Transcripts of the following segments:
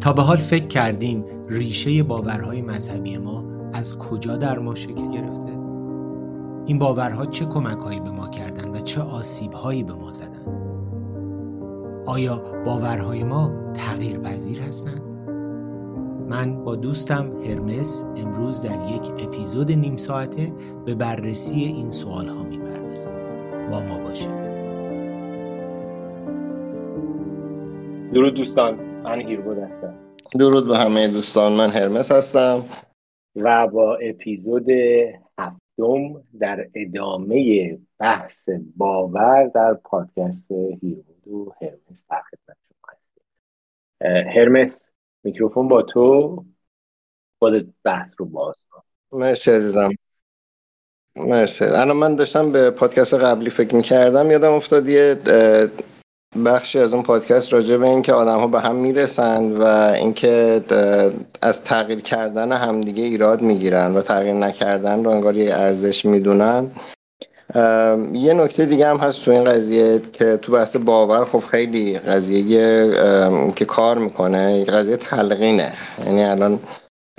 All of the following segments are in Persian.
تا به حال فکر کردیم ریشه باورهای مذهبی ما از کجا در ما شکل گرفته؟ این باورها چه کمکهایی به ما کردن و چه آسیبهایی به ما زدن؟ آیا باورهای ما تغییر پذیر هستند؟ من با دوستم هرمس امروز در یک اپیزود نیم ساعته به بررسی این سوال ها می‌پردازیم با ما باشید درود دوستان من هیربود هستم. درود به همه دوستان من هرمس هستم. و با اپیزود هفتم در ادامه بحث باور در پادکست هیربود و هرمس در خدمت شما هستیم. هرمس میکروفون با تو خودت بحث رو باز کن. مرسی عزیزم. مرسی. الان من داشتم به پادکست قبلی فکر می‌کردم یادم افتاد یه بخشی از اون پادکست راجع به اینکه آدم ها به هم می‌رسن و اینکه از تغییر کردن همدیگه ایراد می‌گیرن و تغییر نکردن رو انگار یه ارزش می‌دونن. یه نکته دیگه هم هست تو این قضیه که تو بحث باور خب خیلی قضیه که کار می‌کنه قضیه تلقینه. یعنی الان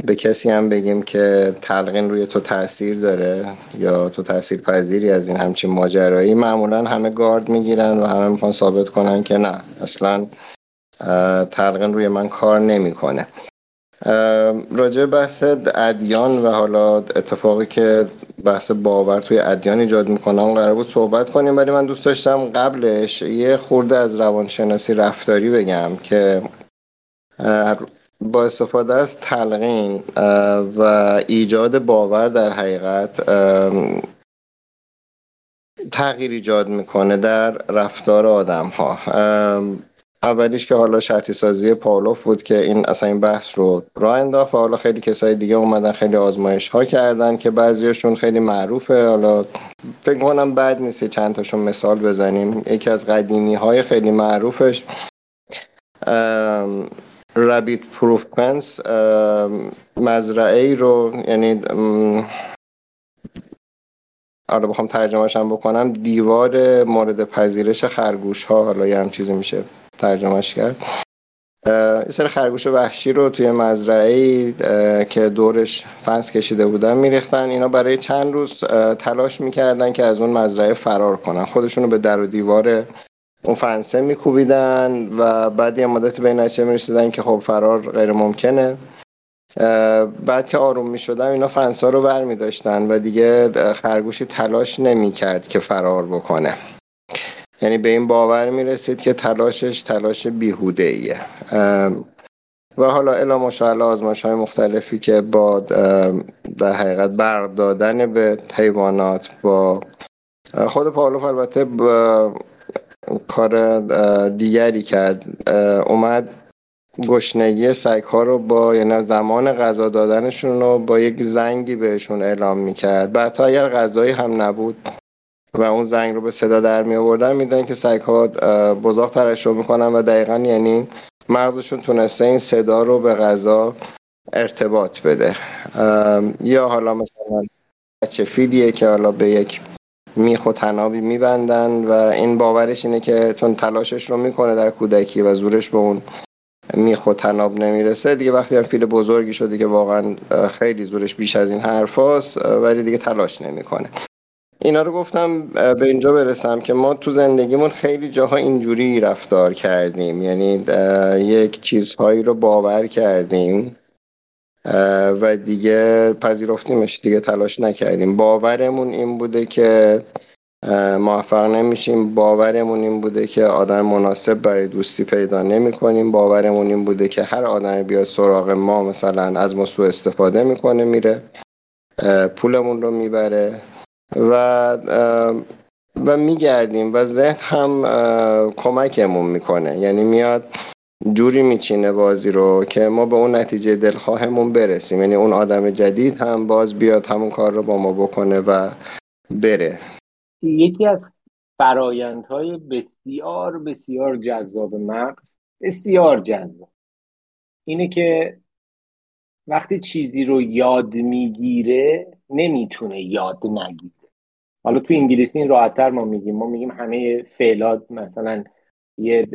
به کسی هم بگیم که تلقین روی تو تاثیر داره یا تو تاثیر پذیری از این همچین ماجرایی معمولا همه گارد می‌گیرن و همه می‌خوان ثابت کنن که نه اصلا تلقین روی من کار نمی‌کنه. راجع بحث ادیان و حالا اتفاقی که بحث باور توی ادیان ایجاد می‌کنم قرار بود صحبت کنیم ولی من دوست داشتم قبلش یه خورده از روانشناسی رفتاری بگم که با استفاده از تلقین و ایجاد باور در حقیقت تغییر ایجاد می‌کنه در رفتار آدم ها اولیش که حالا شرطی سازی پاولوف بود که این اصلا این بحث رو راه انداخت و حالا خیلی کسای دیگه اومدن خیلی آزمایش ها کردن که بعضیاشون خیلی معروفه. حالا فکر کنم بد نیست چند تاشون مثال بزنیم. یکی از قدیمی های خیلی معروفش رابیت پروف پنس مزرعه ای رو یعنی حالا بخوام ترجمهش هم بکنم دیوار مورد پذیرش خرگوش ها حالا یه هم چیزی میشه ترجمهش کرد. یه سر خرگوش وحشی رو توی مزرعه که دورش فنس کشیده بودن میریختن. اینا برای چند روز تلاش می‌کردن که از اون مزرعه فرار کنن. خودشونو به در و دیوار اون فنسه میکوبیدن و بعد یه مدتی به نتیجه می‌رسیدن که خب فرار غیر ممکنه بعد که آروم می‌شدن اینا فنسا رو بر می و دیگه خرگوشی تلاش نمی کرد که فرار بکنه. یعنی به این باور می رسید که تلاشش تلاش بیهوده ایه و حالا الا ماشاءالله آزمایش های مختلفی که با در حقیقت بردادن به حیوانات با خود پاولوف البته کار دیگری کرد. اومد گشنگی سگ ها رو با یعنی زمان غذا دادنشون رو با یک زنگی بهشون اعلام می‌کرد. بعد اگر غذایی هم نبود و اون زنگ رو به صدا در می آوردن میدن که سگ ها بزاق ترشح می‌کنن و دقیقا یعنی مغزشون تونسته این صدا رو به غذا ارتباط بده. یا حالا مثلا بچه فیلیه که حالا به یک میخ و تنابی میبندن و این باورش اینه که تون تلاشش رو می‌کنه در کودکی و زورش به اون میخ و تناب نمی‌رسه دیگه وقتی هم فیل بزرگی شده که واقعا خیلی زورش بیش از این حرف هست ولی دیگه تلاش نمی‌کنه. اینا رو گفتم به اینجا برسم که ما تو زندگیمون خیلی جاها اینجوری رفتار کردیم. یعنی یک چیزهایی رو باور کردیم. و دیگه پذیرفتیمش دیگه تلاش نکردیم. باورمون این بوده که موفق نمیشیم. باورمون این بوده که آدم مناسب برای دوستی پیدا نمی کنیم باورمون این بوده که هر آدم بیاد سراغ ما مثلا از ما سوء استفاده می‌کنه میره پولمون رو می‌بره و و میگردیم. و ذهن هم کمکمون می‌کنه. یعنی میاد جوری میچینه بازی رو که ما به اون نتیجه دلخواهمون برسیم. یعنی اون آدم جدید هم باز بیاد همون کار رو با ما بکنه و بره. یکی از فرایندهای بسیار بسیار جذاب مغز بسیار جذاب. اینه که وقتی چیزی رو یاد می‌گیره نمی‌تونه یاد نگیره. حالا تو انگلیسی این راحتتر ما میگیم. ما میگیم همه فعلات مثلا یه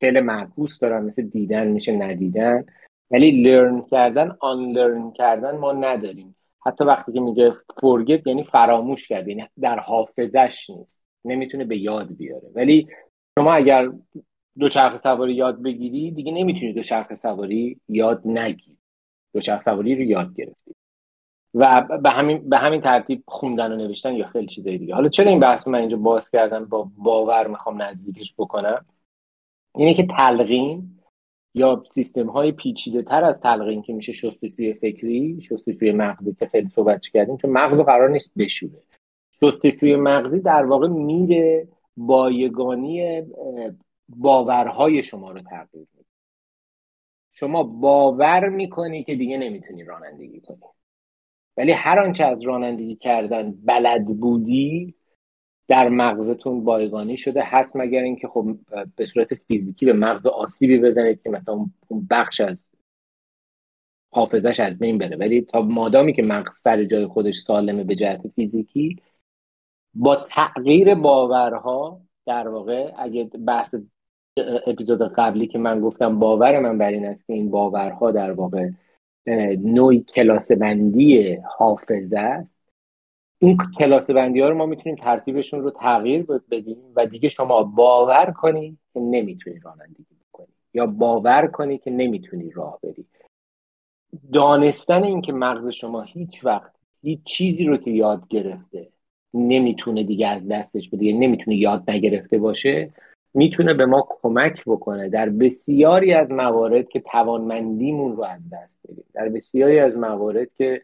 فعل معکوس دارن مثل دیدن میشه ندیدن. ولی لرن کردن آن لرن کردن ما نداریم. حتی وقتی که میگه فرگت یعنی فراموش کرد یعنی در حافظش نیست. نمی‌تونه به یاد بیاره. ولی شما اگر دوچرخه سواری یاد بگیری دیگه نمی‌تونی دوچرخه سواری یاد نگیری. دوچرخه سواری رو یاد گرفتی. و به همین به همین ترتیب خوندن و نوشتن یا خیلی چیزای دیگه. حالا چرا این بحث من اینجا باز کردم؟ با باور می‌خوام نزدیکش بکنم. اینه که تلقین یا سیستم های پیچیده تر از تلقین که میشه شستشوی فکری شستشوی مغزی که خیلی صحبت کردیم چون مغز قرار نیست بشوره. شستشوی مغزی در واقع میره بایگانی باورهای شما رو تغییر میده. شما باور می‌کنی که دیگه نمی‌تونی رانندگی کنی. ولی هر آنچه از رانندگی کردن بلد بودی در مغزتون بایگانی شده هست مگر اینکه خب به صورت فیزیکی به مغز آسیبی بزنید که مثلا اون بخش از حافظش از بین بره. ولی تا مادامی که مغز سر جای خودش سالمه به جهت فیزیکی با تغییر باورها در واقع اگه بحث اپیزود قبلی که من گفتم باور من بر این است که این باورها در واقع نوعی کلاس بندی حافظه است. این کلاس بندی ها رو ما می‌تونیم ترتیبشون رو تغییر بدیم و دیگه شما باور کنی که نمی‌تونی رانندگی بکنی یا باور کنی که نمی‌تونی راه بری. دانستن اینکه مغز شما هیچ وقت هیچ چیزی رو که یاد گرفته نمی‌تونه دیگه از دستش بده یعنی نمی‌تونه یاد نگرفته باشه می‌تونه به ما کمک بکنه در بسیاری از موارد که توانمندیمون رو از دست بدیم. در بسیاری از موارد که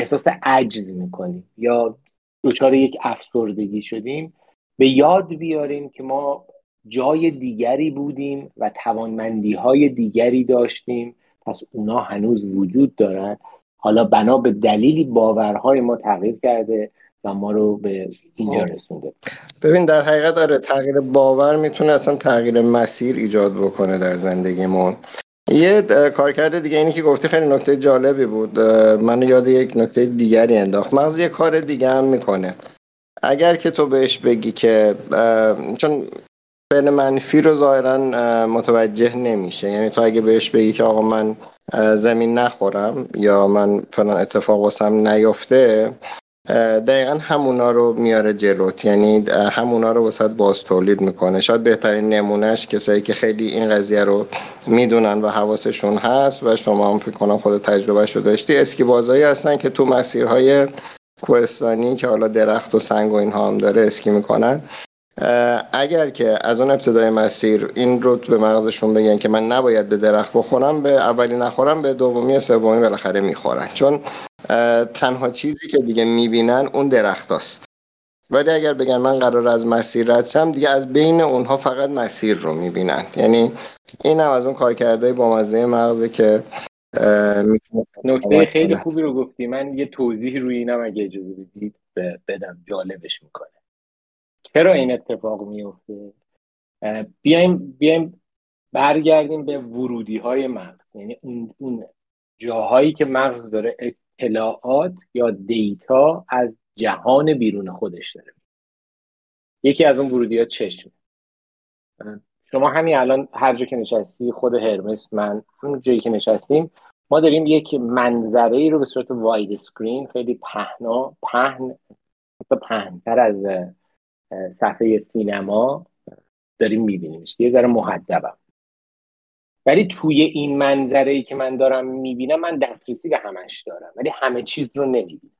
احساس عجز می‌کنیم یا دچار یک افسردگی شدیم به یاد بیاریم که ما جای دیگری بودیم و توانمندی های دیگری داشتیم پس اونا هنوز وجود دارن. حالا بنا به دلیلی باورهای ما تغییر کرده و ما رو به اینجا خب. رسونده. ببین در حقیقت داره تغییر باور می‌تونه اصلا تغییر مسیر ایجاد بکنه در زندگیمون. یه کارکرد دیگه اینی که گفتی خیلی نکته جالبی بود. من یاد یک نکته دیگری انداخت. مغز یه کار دیگه هم می‌کنه. اگر که تو بهش بگی که چون فعل منفی رو ظاهرا متوجه نمیشه. یعنی تو اگه بهش بگی که آقا من زمین نخورم یا من فلان اتفاق واسم نیفته دقیقا همونا رو میاره جلوت یعنی همونا رو وسط باز تولید می‌کنه. شاید بهترین نمونهش کسایی که خیلی این قضیه رو می‌دونن و حواسشون هست و شما هم فکر کنم خود تجربهش رو داشتی اسکی بازایی هستن که تو مسیرهای کوهستانی که حالا درخت و سنگ و اینها هم داره اسکی می‌کنن. اگر که از اون ابتدای مسیر این رو به مغزشون بگن که من نباید به درخت بخورم به اولی نخورم به دومی سومی بالاخره می‌خورن. چون تنها چیزی که دیگه می‌بینن اون درخت است ولی اگر بگن من قرار از مسیر رد شم دیگه از بین اونها فقط مسیر رو می‌بینن. یعنی این هم از اون کار کرده با مزه مغزه که نکته خیلی خوبی رو گفتی. من یه توضیح روی اینم اگه اجازه بدید بدم. جالبش می‌کنه. چرا این اتفاق میفته بیایم بیایم برگردیم به ورودی های مغز. یعنی اون, اون جاهایی که مغز داره اطلاعات یا دیتا از جهان بیرون خودش داره. یکی از اون ورودی ها چشم. شما همین الان هر جا که نشستی خود هرمس من همون جایی که نشستیم ما داریم یک منظره ای رو به صورت واید سکرین خیلی پهنا پهن حتی پهنتر از صفحه سینما داریم میبینیمش. یه ذره محدبم. ولی توی این منظره ای که من دارم می‌بینم من دسترسی به همش دارم ولی همه چیز رو نمی‌بینم.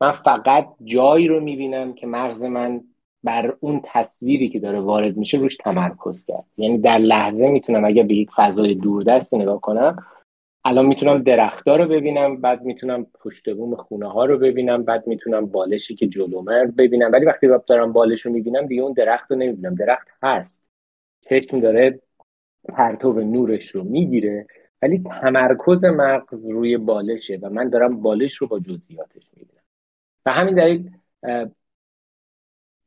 من فقط جایی رو می‌بینم که مغز من بر اون تصویری که داره وارد میشه روش تمرکز کرد. یعنی در لحظه می‌تونم اگر به یک فضای دوردست نگاه کنم الان می‌تونم درختها رو ببینم بعد می‌تونم پشت بوم خونه ها رو ببینم بعد می‌تونم بالشی که جلومه ببینم. ولی وقتی دارم بالش رو می‌بینم دیگه اون درخت رو نمی‌بینم. درخت هست. چشم داره پرتو نورش رو می‌گیره ولی تمرکز مغز روی بالشه و من دارم بالش رو با جزئیاتش می‌بینم. و همین دلیل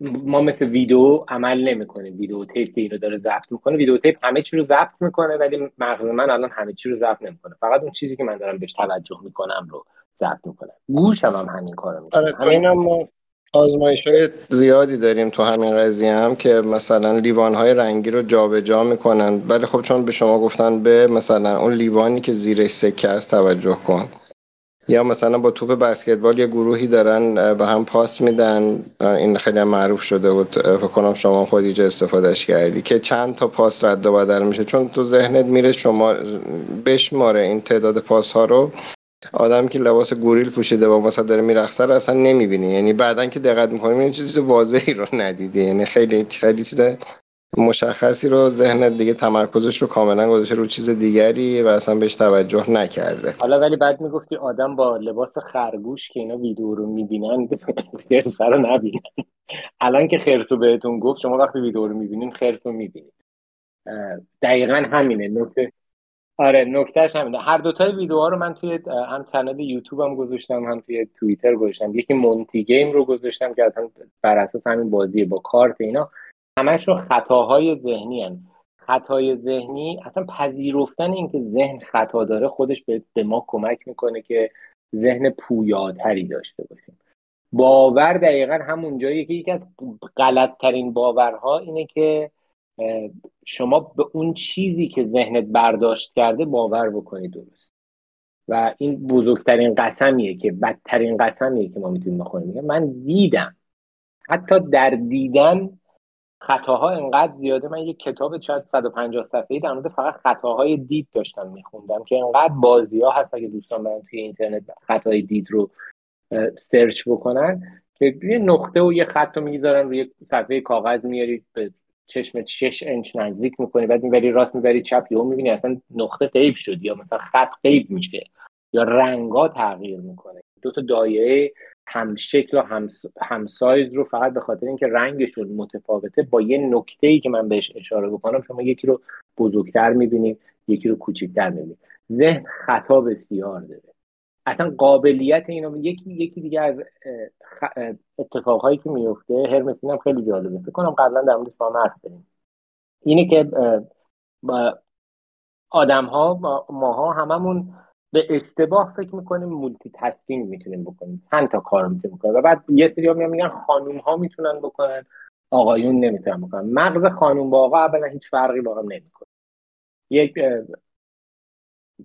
ما مثل ویدیو عمل نمی‌کنیم. ویدیو تیپ که اینو داره ضبط می‌کنه ویدیو تیپ همه چی رو ضبط می‌کنه ولی مغز من الان همه چی رو ضبط نمی‌کنه. فقط اون چیزی که من دارم بهش توجه می‌کنم رو ضبط می‌کنه. گوشم هم همین کارو می‌کنه. آره اینم ما آزمایش های زیادی داریم تو همین قضیه هم که مثلا لیوان های رنگی رو جابجا جا می‌کنن. ولی خب چون به شما گفتن به مثلا اون لیوانی که زیرش سکه است توجه کن. یا مثلا با توپ بسکتبال یه گروهی دارن به هم پاس میدن. این خیلی معروف شده بود. فکر کنم شما خودیجا استفادهش کردی. که چند تا پاس رد و بدل میشه. چون تو ذهنت میره شما بشماره این تعداد پاس ها رو. آدم که لباس گوریل پوشیده با مثلا داره میرقصه رو اصلا نمی‌بینی یعنی بعدا که دقت می‌کنی این چیز واضحی رو ندیدی یعنی خیلی خیلی چیز مشخصی رو ذهنت دیگه تمرکزش رو کاملا گذاشته رو چیز دیگری و اصلا بهش توجه نکرده. حالا ولی بعد می‌گفتی آدم با لباس خرگوش که اینا ویدیو رو می‌بینن خرسه رو نبینن. الان که خرسو بهتون گفت شما وقتی ویدیو رو می‌بینین خرس رو می‌بینید دقیقا همینه. نکته آره نکتهش همینه. هر دوتای ویدیوها رو من توی هم کانال یوتیوب هم گذاشتم هم توی توییتر گذاشتم. یکی مونتی گیم رو گذاشتم که اصلا بر اساس همین بازیه با کارت اینا. همش رو خطاهای ذهنی هن. خطای ذهنی اصلا پذیرفتن اینکه ذهن خطا داره خودش به ما کمک می‌کنه که ذهن پویاتری داشته باشیم. باور دقیقا همون جایی که یکی از غلط ترین باورها اینه که شما به اون چیزی که ذهنت برداشت کرده باور بکنید درست. و این بزرگترین قسمیه که بدترین قسمیه که ما می‌تونیم بخوریم. من دیدم. حتی در دیدن خطاها انقدر زیاده. من یک کتاب شاید 150 صفحه‌ای در مورد فقط خطاهای دید داشتم میخوندم که انقدر بازی ها هست اگه دوستان برن توی اینترنت خطای دید رو search بکنن که یه نقطه و یه خط رو می‌ذارن روی صفحه کاغذ میاری به چشمت 6 اینچ نزدیک می‌کنی بعد می‌بری راست می‌بری چپ یهو می‌بینی اصلا نقطه غیب شد یا مثلا خط غیب میشه یا رنگا تغییر می‌کنه. دو تا دایره هم شکل و هم, هم سایز رو فقط به خاطر اینکه رنگشون متفاوته با یه نکته ای که من بهش اشاره بکنم شما یکی رو بزرگتر می‌بینید یکی رو کوچکتر می‌بینید ذهن خطا بسیار داره. اصلا قابلیت اینو یکی یکی دیگه از اتفاقهایی که میفته هرمس هم خیلی جالبه. فکر کنم قبلا در موردش با حرف اینه که آدم ها ماها هممون به اشتباه فکر می‌کنیم multitasking می‌تونیم بکنیم. چند تا کار می‌تونیم بکنیم. و بعد یه سری ها میگن خانوم ها می‌تونن بکنن آقایون نمی‌تونن بکنن. مغز خانوم با آقا اولا هیچ فرقی با هم نمی‌کنه. یک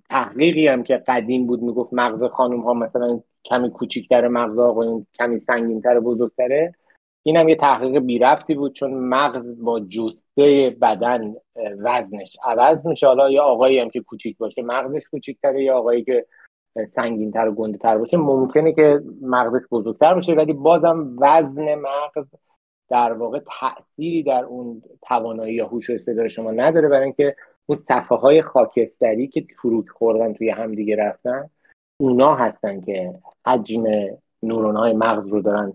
تحقیقی هم که قدیم بود می‌گفت مغز خانوم ها مثلا کمی کوچیکتر مغز آقایون کمی سنگینتر بزرگتره. این هم یه تحقیق بی رفتی بود چون مغز با جسته بدن وزنش عوض میشه. حالا یا آقایی هم که کوچیک باشه مغزش کوچیکتره یا آقایی که سنگینتر و گنده تر باشه ممکنه که مغزش بزرگتر باشه ولی بازم وزن مغز در واقع تأثیری در اون توانایی یا هوش و استعداد شما نداره. برای اینکه اون صفحه های خاکستری که فروت خوردن توی همدیگه رفتن اونا هستن که حجم نورون های مغز رو دارن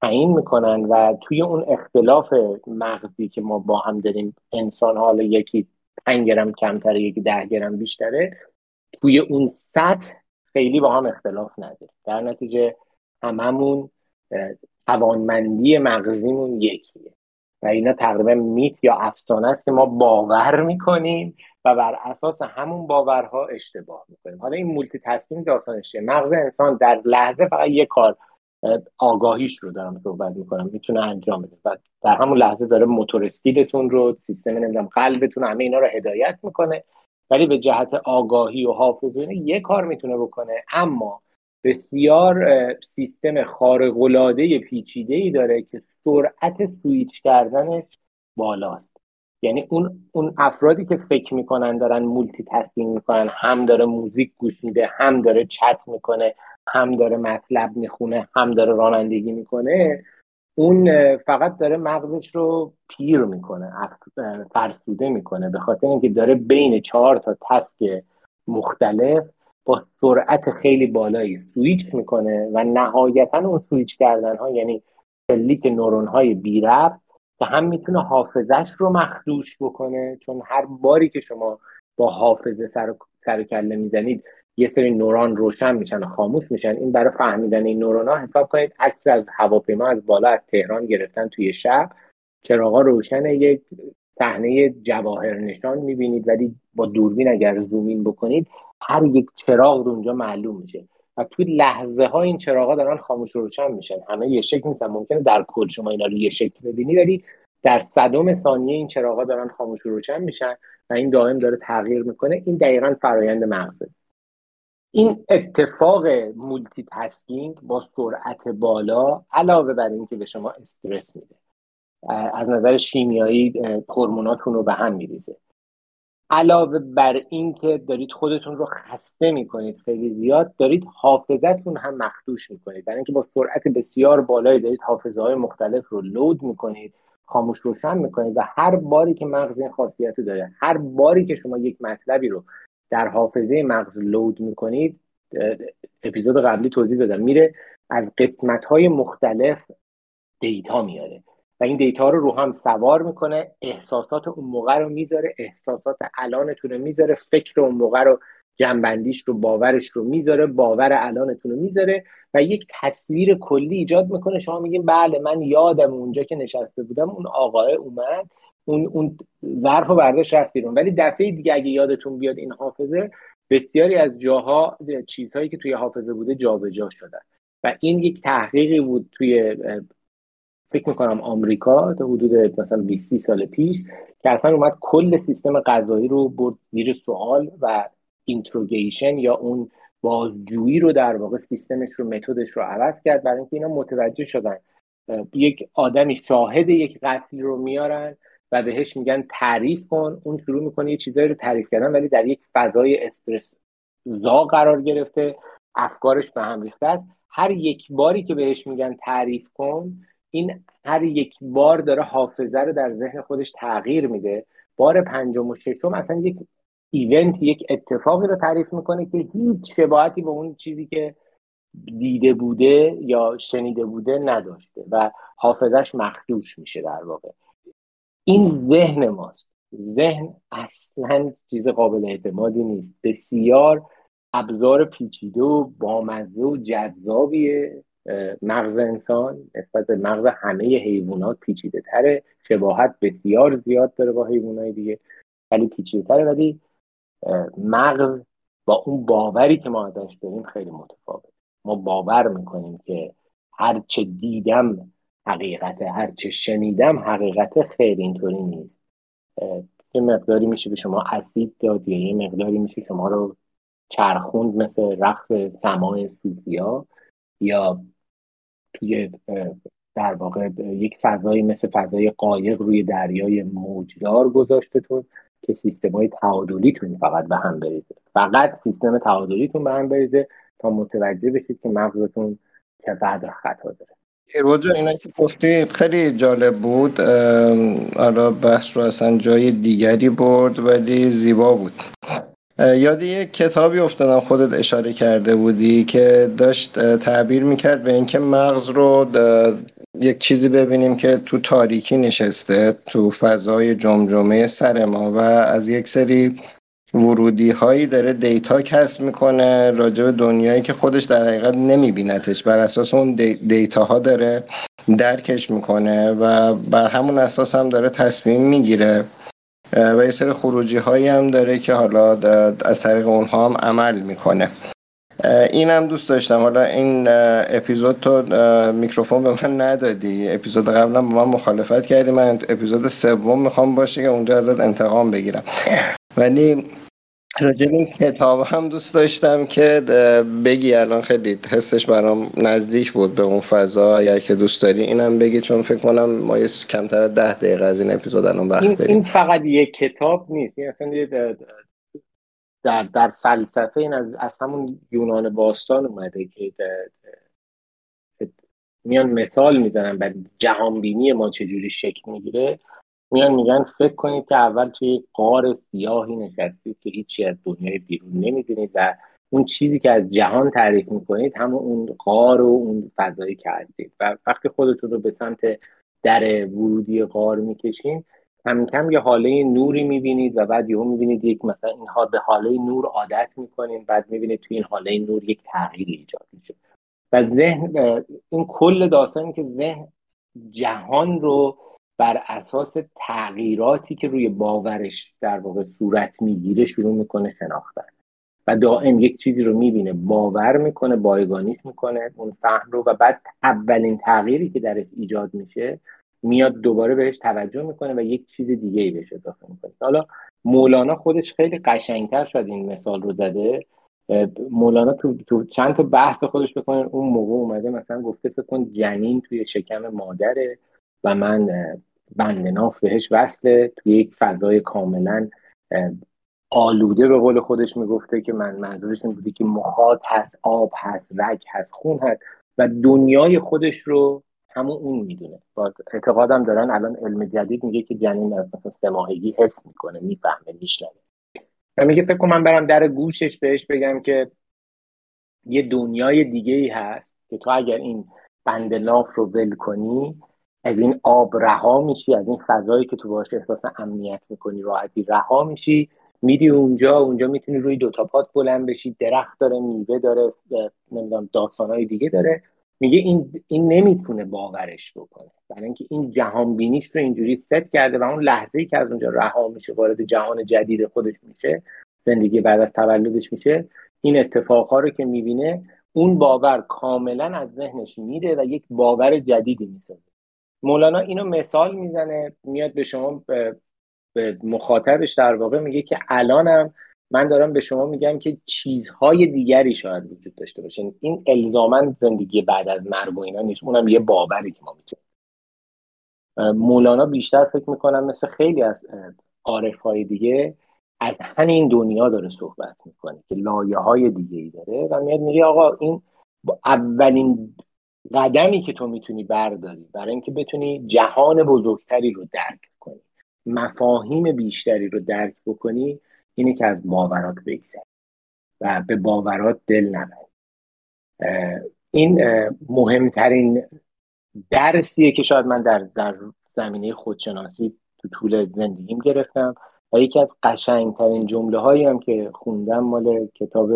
تعیین می‌کنن و توی اون اختلاف مغزی که ما با هم داریم انسان حالا یکی 5 گرم کمتره یکی ده گرم بیشتره توی اون سطح خیلی با هم اختلاف نداره. در نتیجه هممون توانمندی مغزیمون یکیه. و اینا تقریبا myth یا افسانه است که ما باور می‌کنیم و بر اساس همون باورها اشتباه می‌کنیم. حالا این multitasking داستانش مغز انسان در لحظه فقط یه کار آگاهیش رو دارم صحبت می‌کنم می‌تونه انجام بده. و در همون لحظه داره motor skill تون رو سیستم نمی‌دونم قلبتون همه اینا رو هدایت می‌کنه. ولی به جهت آگاهی و حافظه یه کار می‌تونه بکنه. اما بسیار سیستم خارق العاده پیچیده ای داره که سرعت سویچ کردنش بالاست. یعنی اون اون افرادی که فکر می‌کنن دارن multitasking می‌کنن هم داره موزیک گوش میده هم داره چت می‌کنه هم داره مطلب می‌خونه هم داره رانندگی می‌کنه اون فقط داره مغزش رو پیر می‌کنه فرسوده می‌کنه به خاطر اینکه داره بین چهار تا task مختلف با سرعت خیلی بالایی سویچ می‌کنه و نهایتا اون سویچ کردن ها یعنی شلیک نورون های بی که هم می‌تونه حافظش رو مخدوش بکنه چون هر باری که شما با حافظه سر, سر کله می‌زنید یه سری نوران روشن میشن و خاموش میشن. این برای فهمیدن این نوران ها حساب کنید عکس از هواپیما از بالا از تهران گرفتن توی شب چراغا روشن یک صحنه جواهر نشان می‌بینید ولی با دوربین اگر zoom in بکنید هر یک چراغ اونجا معلوم میشه. توی لحظه ها این چراغا دارن خاموش روشن میشن. همه یه شکل نیستن. ممکنه در کل شما اینا رو یه شکل ببینی ولی در صدم ثانیه این چراغا دارن خاموش روشن میشن و این دائم داره تغییر می‌کنه. این دقیقا فرایند مغزه این اتفاق multitasking با سرعت بالا علاوه بر اینکه به شما استرس میده از نظر شیمیایی هورموناتون رو به هم میریزه. علاوه بر اینکه دارید خودتون رو خسته می‌کنید خیلی زیاد دارید حافظتون هم مخدوش می‌کنید. برای اینکه با سرعت بسیار بالایی دارید حافظه های مختلف رو لود می‌کنید خاموش روشن می‌کنید و هر باری که مغز این خاصیت رو داره هر باری که شما یک مطلبی رو در حافظه مغز لود می‌کنید اپیزود قبلی توضیح دادم. میره از قسمت های مختلف دیتا میاره. و این دیتا رو رو هم سوار می‌کنه احساسات اون موقع رو می‌ذاره احساسات الانتون رو می‌ذاره فکر اون موقع رو جنبندیش رو باورش رو می‌ذاره باور الانتون رو می‌ذاره و یک تصویر کلی ایجاد می‌کنه. شما میگین بله من یادم اونجا که نشسته بودم اون آقای اومد اون اون ظرف و برداشت رفت بیرون. ولی دفعه دیگه اگه یادتون بیاد این حافظه بسیاری از جاها چیزهایی که توی حافظه بوده جابجا جا شدن. و این یک تحقیقی بود توی فکر می‌کنم آمریکا تا حدود مثلا 20 سال پیش که اصلا اومد کل سیستم قضایی رو برد زیر سوال و interrogation یا اون بازجویی رو در واقع سیستمش رو متدش رو عوض کرد. برای اینکه اینا متوجه شدن یک آدمی شاهد یک قتل رو میارن و بهش میگن تعریف کن. اون شروع می‌کنه یه چیزایی رو تعریف کردن ولی در یک فضای استرس زا قرار گرفته افکارش به هم ریخته هر یک باری که بهش میگن تعریف کن این هر یک بار داره حافظه رو در ذهن خودش تغییر میده. بار پنجم و ششم اصلا یک ایونت یک اتفاقی رو تعریف می‌کنه که هیچ شباهتی به اون چیزی که دیده بوده یا شنیده بوده نداشته و حافظش مخدوش میشه در واقع. این ذهن ماست. ذهن اصلا چیز قابل اعتمادی نیست. بسیار ابزار پیچیده و بامزه و جذابیه. مغز انسان نسبت به مغز همه حیوانات پیچیده تره. شباهت بسیار زیاد داره با حیوانات دیگه. ولی پیچیده تره ولی مغز با اون باوری که ما ازش داریم خیلی متفاوت. ما باور می‌کنیم که هرچه دیدم حقیقته هرچه شنیدم حقیقت خیلی اینطوری نیست. یه مقداری میشه به شما اسید داد یا یه مقداری میشه شما رو چرخوند مثل رقص سماع سوفیا یا توی در واقع یک فضایی مثل فضای قایق روی دریای موجدار گذاشتتون که سیستم های تعادلیتون فقط به هم بریزه. فقط سیستم تعادلیتون به هم بریزه تا متوجه بشید که مغزتون چقدر خطا داره. ایروجا اینا که گفتی خیلی جالب بود. حالا بحث رو اصلا جای دیگری برد ولی زیبا بود. یاد یک کتابی افتادم خودت اشاره کرده بودی که داشت تعبیر می‌کرد به اینکه مغز رو یک چیزی ببینیم که تو تاریکی نشسته تو فضای جمجمه سر ما و از یک سری ورودی هایی داره دیتا کسب می‌کنه راجع به دنیایی که خودش در حقیقت نمیبینتش بر اساس اون دیتا ها داره درکش می‌کنه و بر همون اساس هم داره تصمیم می‌گیره و یه سری خروجی هایی هم داره که حالا از طریق اونها هم عمل می‌کنه. این هم دوست داشتم. حالا این اپیزود تو میکروفون به من ندادی. اپیزود قبلا با من مخالفت کردی. من اپیزود سوم می‌خوام باشه که اونجا ازت انتقام بگیرم. ولی راجع این کتاب هم دوست داشتم که بگی الان خیلی حسش برام نزدیک بود به اون فضا. اگر که دوست داری اینم بگی چون فکر کنم ما یه کمتر ده دقیقه از این اپیزود الان وقت این, این فقط یک کتاب نیست. این اصلا در, در فلسفه این از, از همون یونان باستان اومده که میان مثال می‌زنن بر جهانبینی ما چجوری شکل می‌گیره. میان میگن فکر کنید که اول توی قار سیاهی نشستید که هیچی از دنیای بیرون نمی‌دونید و اون چیزی که از جهان تعریف می‌کنید همون اون قار و اون فضایی که هستید. و وقتی خودتون رو به سمت در ورودی قار می‌کشین کم کم یه حاله نوری می‌بینید و بعد یهو می‌بینید یک مثلا اینها به حاله نور عادت می‌کنین بعد می‌بینید توی این حاله نور یک تغییری ایجاد میشه. و ذهن این کل داستانی که ذهن جهان رو بر اساس تغییراتی که روی باورش در واقع صورت می‌گیره شروع می‌کنه شناختن. و دائم یک چیزی رو می‌بینه باور می‌کنه بایگانیش می‌کنه اون فهم رو. و بعد اولین تغییری که درش ایجاد میشه میاد دوباره بهش توجه می‌کنه و یک چیز دیگه ای بهش اضافه می‌کنه. حالا مولانا خودش خیلی قشنگتر شد این مثال رو زده. مولانا تو, تو چند تا بحث خودش بکنه اون موقع اومده مثلا گفته فکر کن جنین توی شکم مادره و من بندناف بهش وصله. توی یک فضای کاملا آلوده به قول خودش می‌گفته که من منظورش این بوده که مخاط هست آب هست رگ هست خون هست و دنیای خودش رو همون اون می‌دونه. با اعتقادم دارن الان علم جدید میگه که جنین از مثلا سه ماهگی حس می‌کنه می‌فهمه میشنوه. و میگه فکر من برم در گوشش بهش بگم که یه دنیای دیگه ای هست که تو اگر این بند لاف رو ول کنی از این آب رها میشی از این فضایی که تو باشه احساس امنیت می‌کنی راحتی رها میشی. میری اونجا اونجا می‌تونی روی دوتا پات بلند بشی درخت داره میوه داره نمی‌دونم داستانهای دیگه داره. میگه این این نمی‌تونه باورش بکنه. برای اینکه این جهان بینیش رو اینجوری ست کرده و اون لحظه ای که از اونجا رها میشه وارد جهان جدید خودش میشه زندگی بعد از تولدش میشه این اتفاقها رو که می‌بینه اون باور کاملا از ذهنش میره و یک باور جدیدی می‌سازه. مولانا اینو مثال می‌زنه میاد به شما به, مخاطبش در واقع میگه که الانم من دارم به شما میگم که چیزهای دیگری شاید وجود داشته باشه. این الزاما زندگی بعد از مرگ و اینا نیست. اونم یه باوری که ما می‌تونیم. مولانا بیشتر فکر می‌کنم مثل خیلی از عارف های دیگه از همین دنیا داره صحبت می‌کنه که لایه های دیگه ای داره و میاد میگه آقا این اولین قدمی که تو می‌تونی برداری برای اینکه بتونی جهان بزرگتری رو درک کنی. مفاهیم بیشتری رو درک بکنی اینه که از باورات بگذری و به باورات دل نبری این مهمترین درسیه که شاید من در, در زمینه خودشناسی تو طول زندگیم گرفتم و یکی از قشنگترین جمله هایی هم که خوندم مال کتاب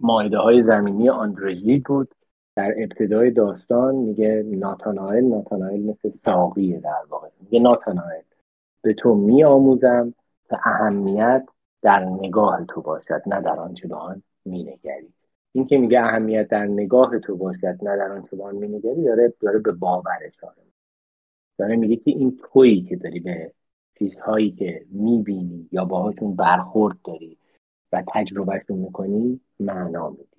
مایده های زمینی آندرژلی بود. در ابتدای داستان میگه ناتانائل ناتانائل مثل ساقیه در واقع. میگه ناتانائل به تو میآموزم که اهمیت در نگاه تو باشد نه در آنچه به آن مینگری. این که میگه اهمیت در نگاه تو باشد نه در آنچه به آن مینگری داره داره به باور اشاره داره میگه که این تویی که داری به چیزهایی که می‌بینی یا باهاشون برخورد داری و تجربهشون می‌کنی معنا میدی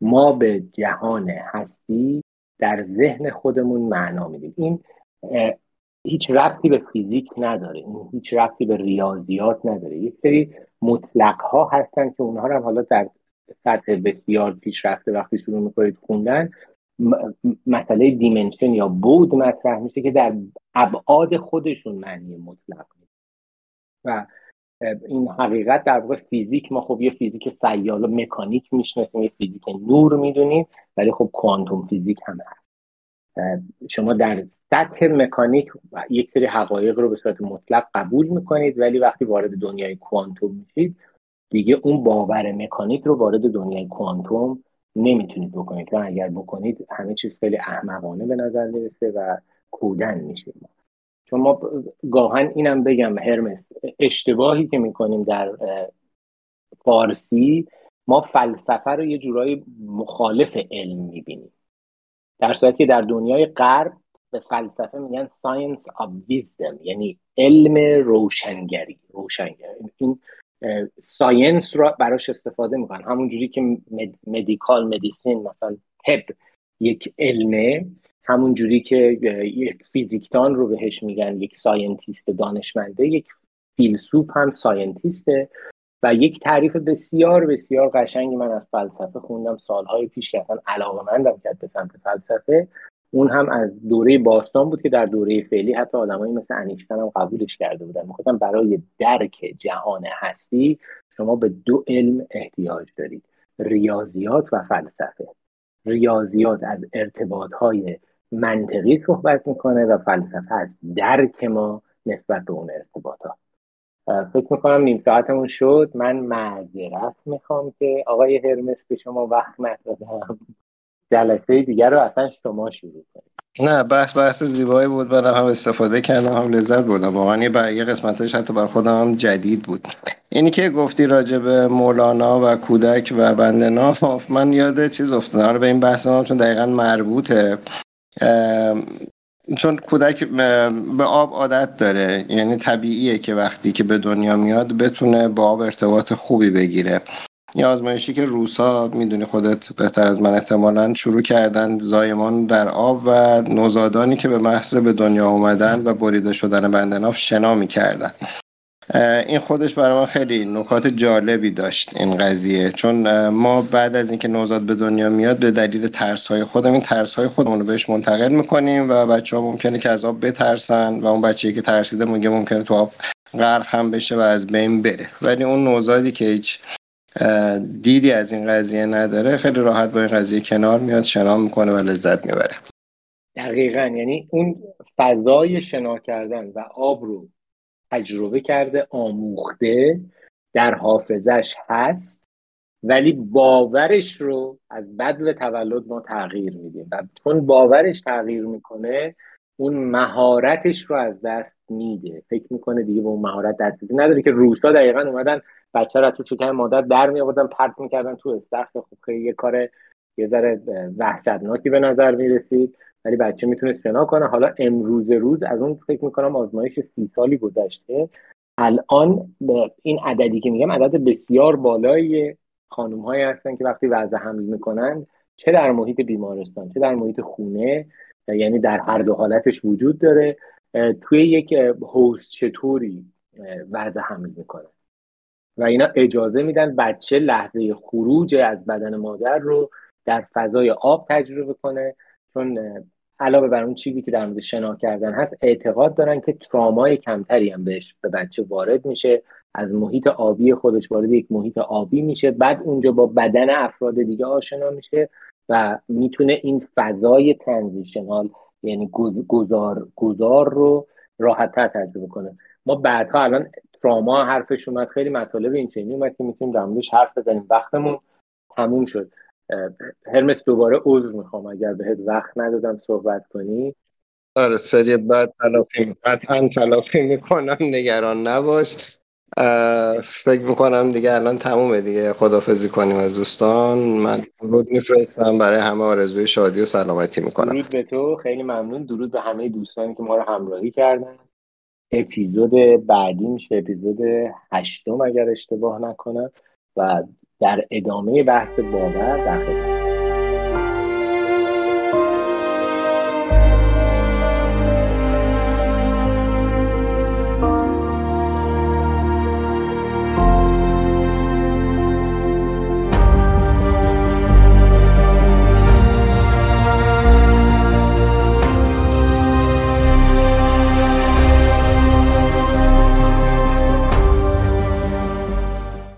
ما به جهان هستی در ذهن خودمون معنا میدیم. این هیچ ربطی به فیزیک نداره. این هیچ ربطی به ریاضیات نداره. یک سری مطلق ها هستن که اونها رو حالا در سطح بسیار پیشرفته وقتی شروع می‌کنید خوندن مسئله دیمنشن یا بود مطرح میشه که در ابعاد خودشون معنی مطلق و این حقیقت در واقع فیزیک ما خب یه فیزیک سیال و مکانیک می‌شناسیم یه فیزیک نور می‌دونیم ولی خب کوانتوم فیزیک هم هست شما در سطح مکانیک یک سری حقایق رو به صورت مطلق قبول می‌کنید ولی وقتی وارد دنیای کوانتوم میشید دیگه اون باور مکانیک رو وارد دنیای کوانتوم نمی‌تونید بکنید. و اگر بکنید همه چیز خیلی احمقانه به نظر می‌رسه و کودن میشیم چون ما گاهن اینم بگم هرمس اشتباهی که می‌کنیم در فارسی ما فلسفه رو یه جورایی مخالف علم می‌بینیم. در صورتی که در دنیای غرب به فلسفه میگن science of wisdom یعنی علم روشنگری روشنگری. این science رو براش استفاده می‌کنن. همون جوری که medical medicine مثلا طب یک علمه. همون جوری که یک فیزیکدان رو بهش میگن یک scientist دانشمنده یک فیلسوف هم scientist ه و یک تعریف بسیار بسیار قشنگی من از فلسفه خوندم سالهای پیش که اصلا علاقه مندم کرد به سمت فلسفه. اون هم از دوره باستان بود که در دوره فعلی حتی آدمایی مثل انیشتن هم قبولش کرده بودن. می‌خواستم برای درک جهان هستی شما به دو علم احتیاج دارید ریاضیات و فلسفه. ریاضیات از ارتباط های منطقی صحبت می‌کنه و فلسفه از درک ما نسبت به اون ارتباطات فکر می‌کنم نیم ساعتمون شد. من معذرت می‌خوام که آقای هرمس به شما وقت ندادم. جلسه دیگر رو اصلا شما شروع کنید. نه بحث بحث زیبایی بود. برای هم استفاده کردم هم لذت بردم. واقعا یه, یه قسمتش حتی بر خودم هم جدید بود. اینی که گفتی راجع به مولانا و کودک و بنده ناف من یاد چیز افتادم. آره به این بحث ما چون دقیقا مربوطه. چون کودک به آب عادت داره. یعنی طبیعیه که وقتی که به دنیا میاد بتونه با آب ارتباط خوبی بگیره. یه آزمایشی که روسا می‌دونی خودت بهتر از من احتمالا شروع کردن زایمان در آب و نوزادانی که به محض به دنیا اومدن و بریده شدن بندناف شنا می‌کردن. این خودش برای من خیلی نکات جالبی داشت این قضیه. چون ما بعد از اینکه نوزاد به دنیا میاد به دلیل ترس های خودم این ترس های خودمون رو بهش منتقل می‌کنیم و بچه ها ممکنه که از آب بترسن و اون بچه که ترسیده میگه ممکنه تو آب غرق هم بشه و از بین بره. ولی اون نوزادی که هیچ دیدی از این قضیه نداره خیلی راحت با این قضیه کنار میاد شنا می‌کنه و لذت می‌بره. دقیقا. یعنی اون فضای شنا کردن و آب رو تجربه کرده آموخته در حافظش هست ولی باورش رو از بدو تولد ما تغییر میدیم. و چون باورش تغییر می‌کنه اون مهارتش رو از دست میده. فکر می‌کنه دیگه به اون مهارت دسترسی نداره که روسا دقیقا اومدن بچه رو تو چکن مادر در می آوردن پرت می‌کردن تو استخر. خب یه کار یه ذره وحشتناکی به نظر می‌رسید. ولی بچه می‌تونه سنا کنه. حالا امروز روز از اون فکر می‌کنم آزمایش سی سالی گذشته. الان به این عددی که میگم عدد بسیار بالایی خانم هایی هستن که وقتی وضع حمل می‌کنن چه در محیط بیمارستان چه در محیط خونه یعنی در هر دو حالتش وجود داره. توی یک هوست چطوری وضع حمل می‌کنن و اینا اجازه میدن بچه لحظه خروج از بدن مادر رو در فضای آب تجربه کنه. چون علاوه بر اون چیزی که در مورد شنا کردن هست اعتقاد دارن که ترامای کمتری هم بهش به بچه وارد میشه. از محیط آبی خودش وارد یک محیط آبی میشه. بعد اونجا با بدن افراد دیگه آشنا میشه و می‌تونه این فضای تنزیشنال یعنی گذار گذار رو راحت تر تجربه کنه. ما بعدها الان تراما حرفش اومد. خیلی مطالب این چنینی اومد که می‌تونیم در موردش حرف بزنیم. وقتمون تموم شد. هرمس دوباره عذر می‌خوام. اگر بهت وقت ندادم صحبت کنی. آره سری بعد تلافی قطعا تلافی می‌کنم نگران نباش. فکر می‌کنم دیگه الان تمومه دیگه. خدافزی کنیم از دوستان. من درود میفرستم. برای همه آرزوی شادی و سلامتی می‌کنم. درود به تو. خیلی ممنون. درود به همه دوستانی که ما رو همراهی کردن. اپیزود بعدی میشه. اپیزود هشتم اگر اشتباه نکنم. و در ادامه بحث باور در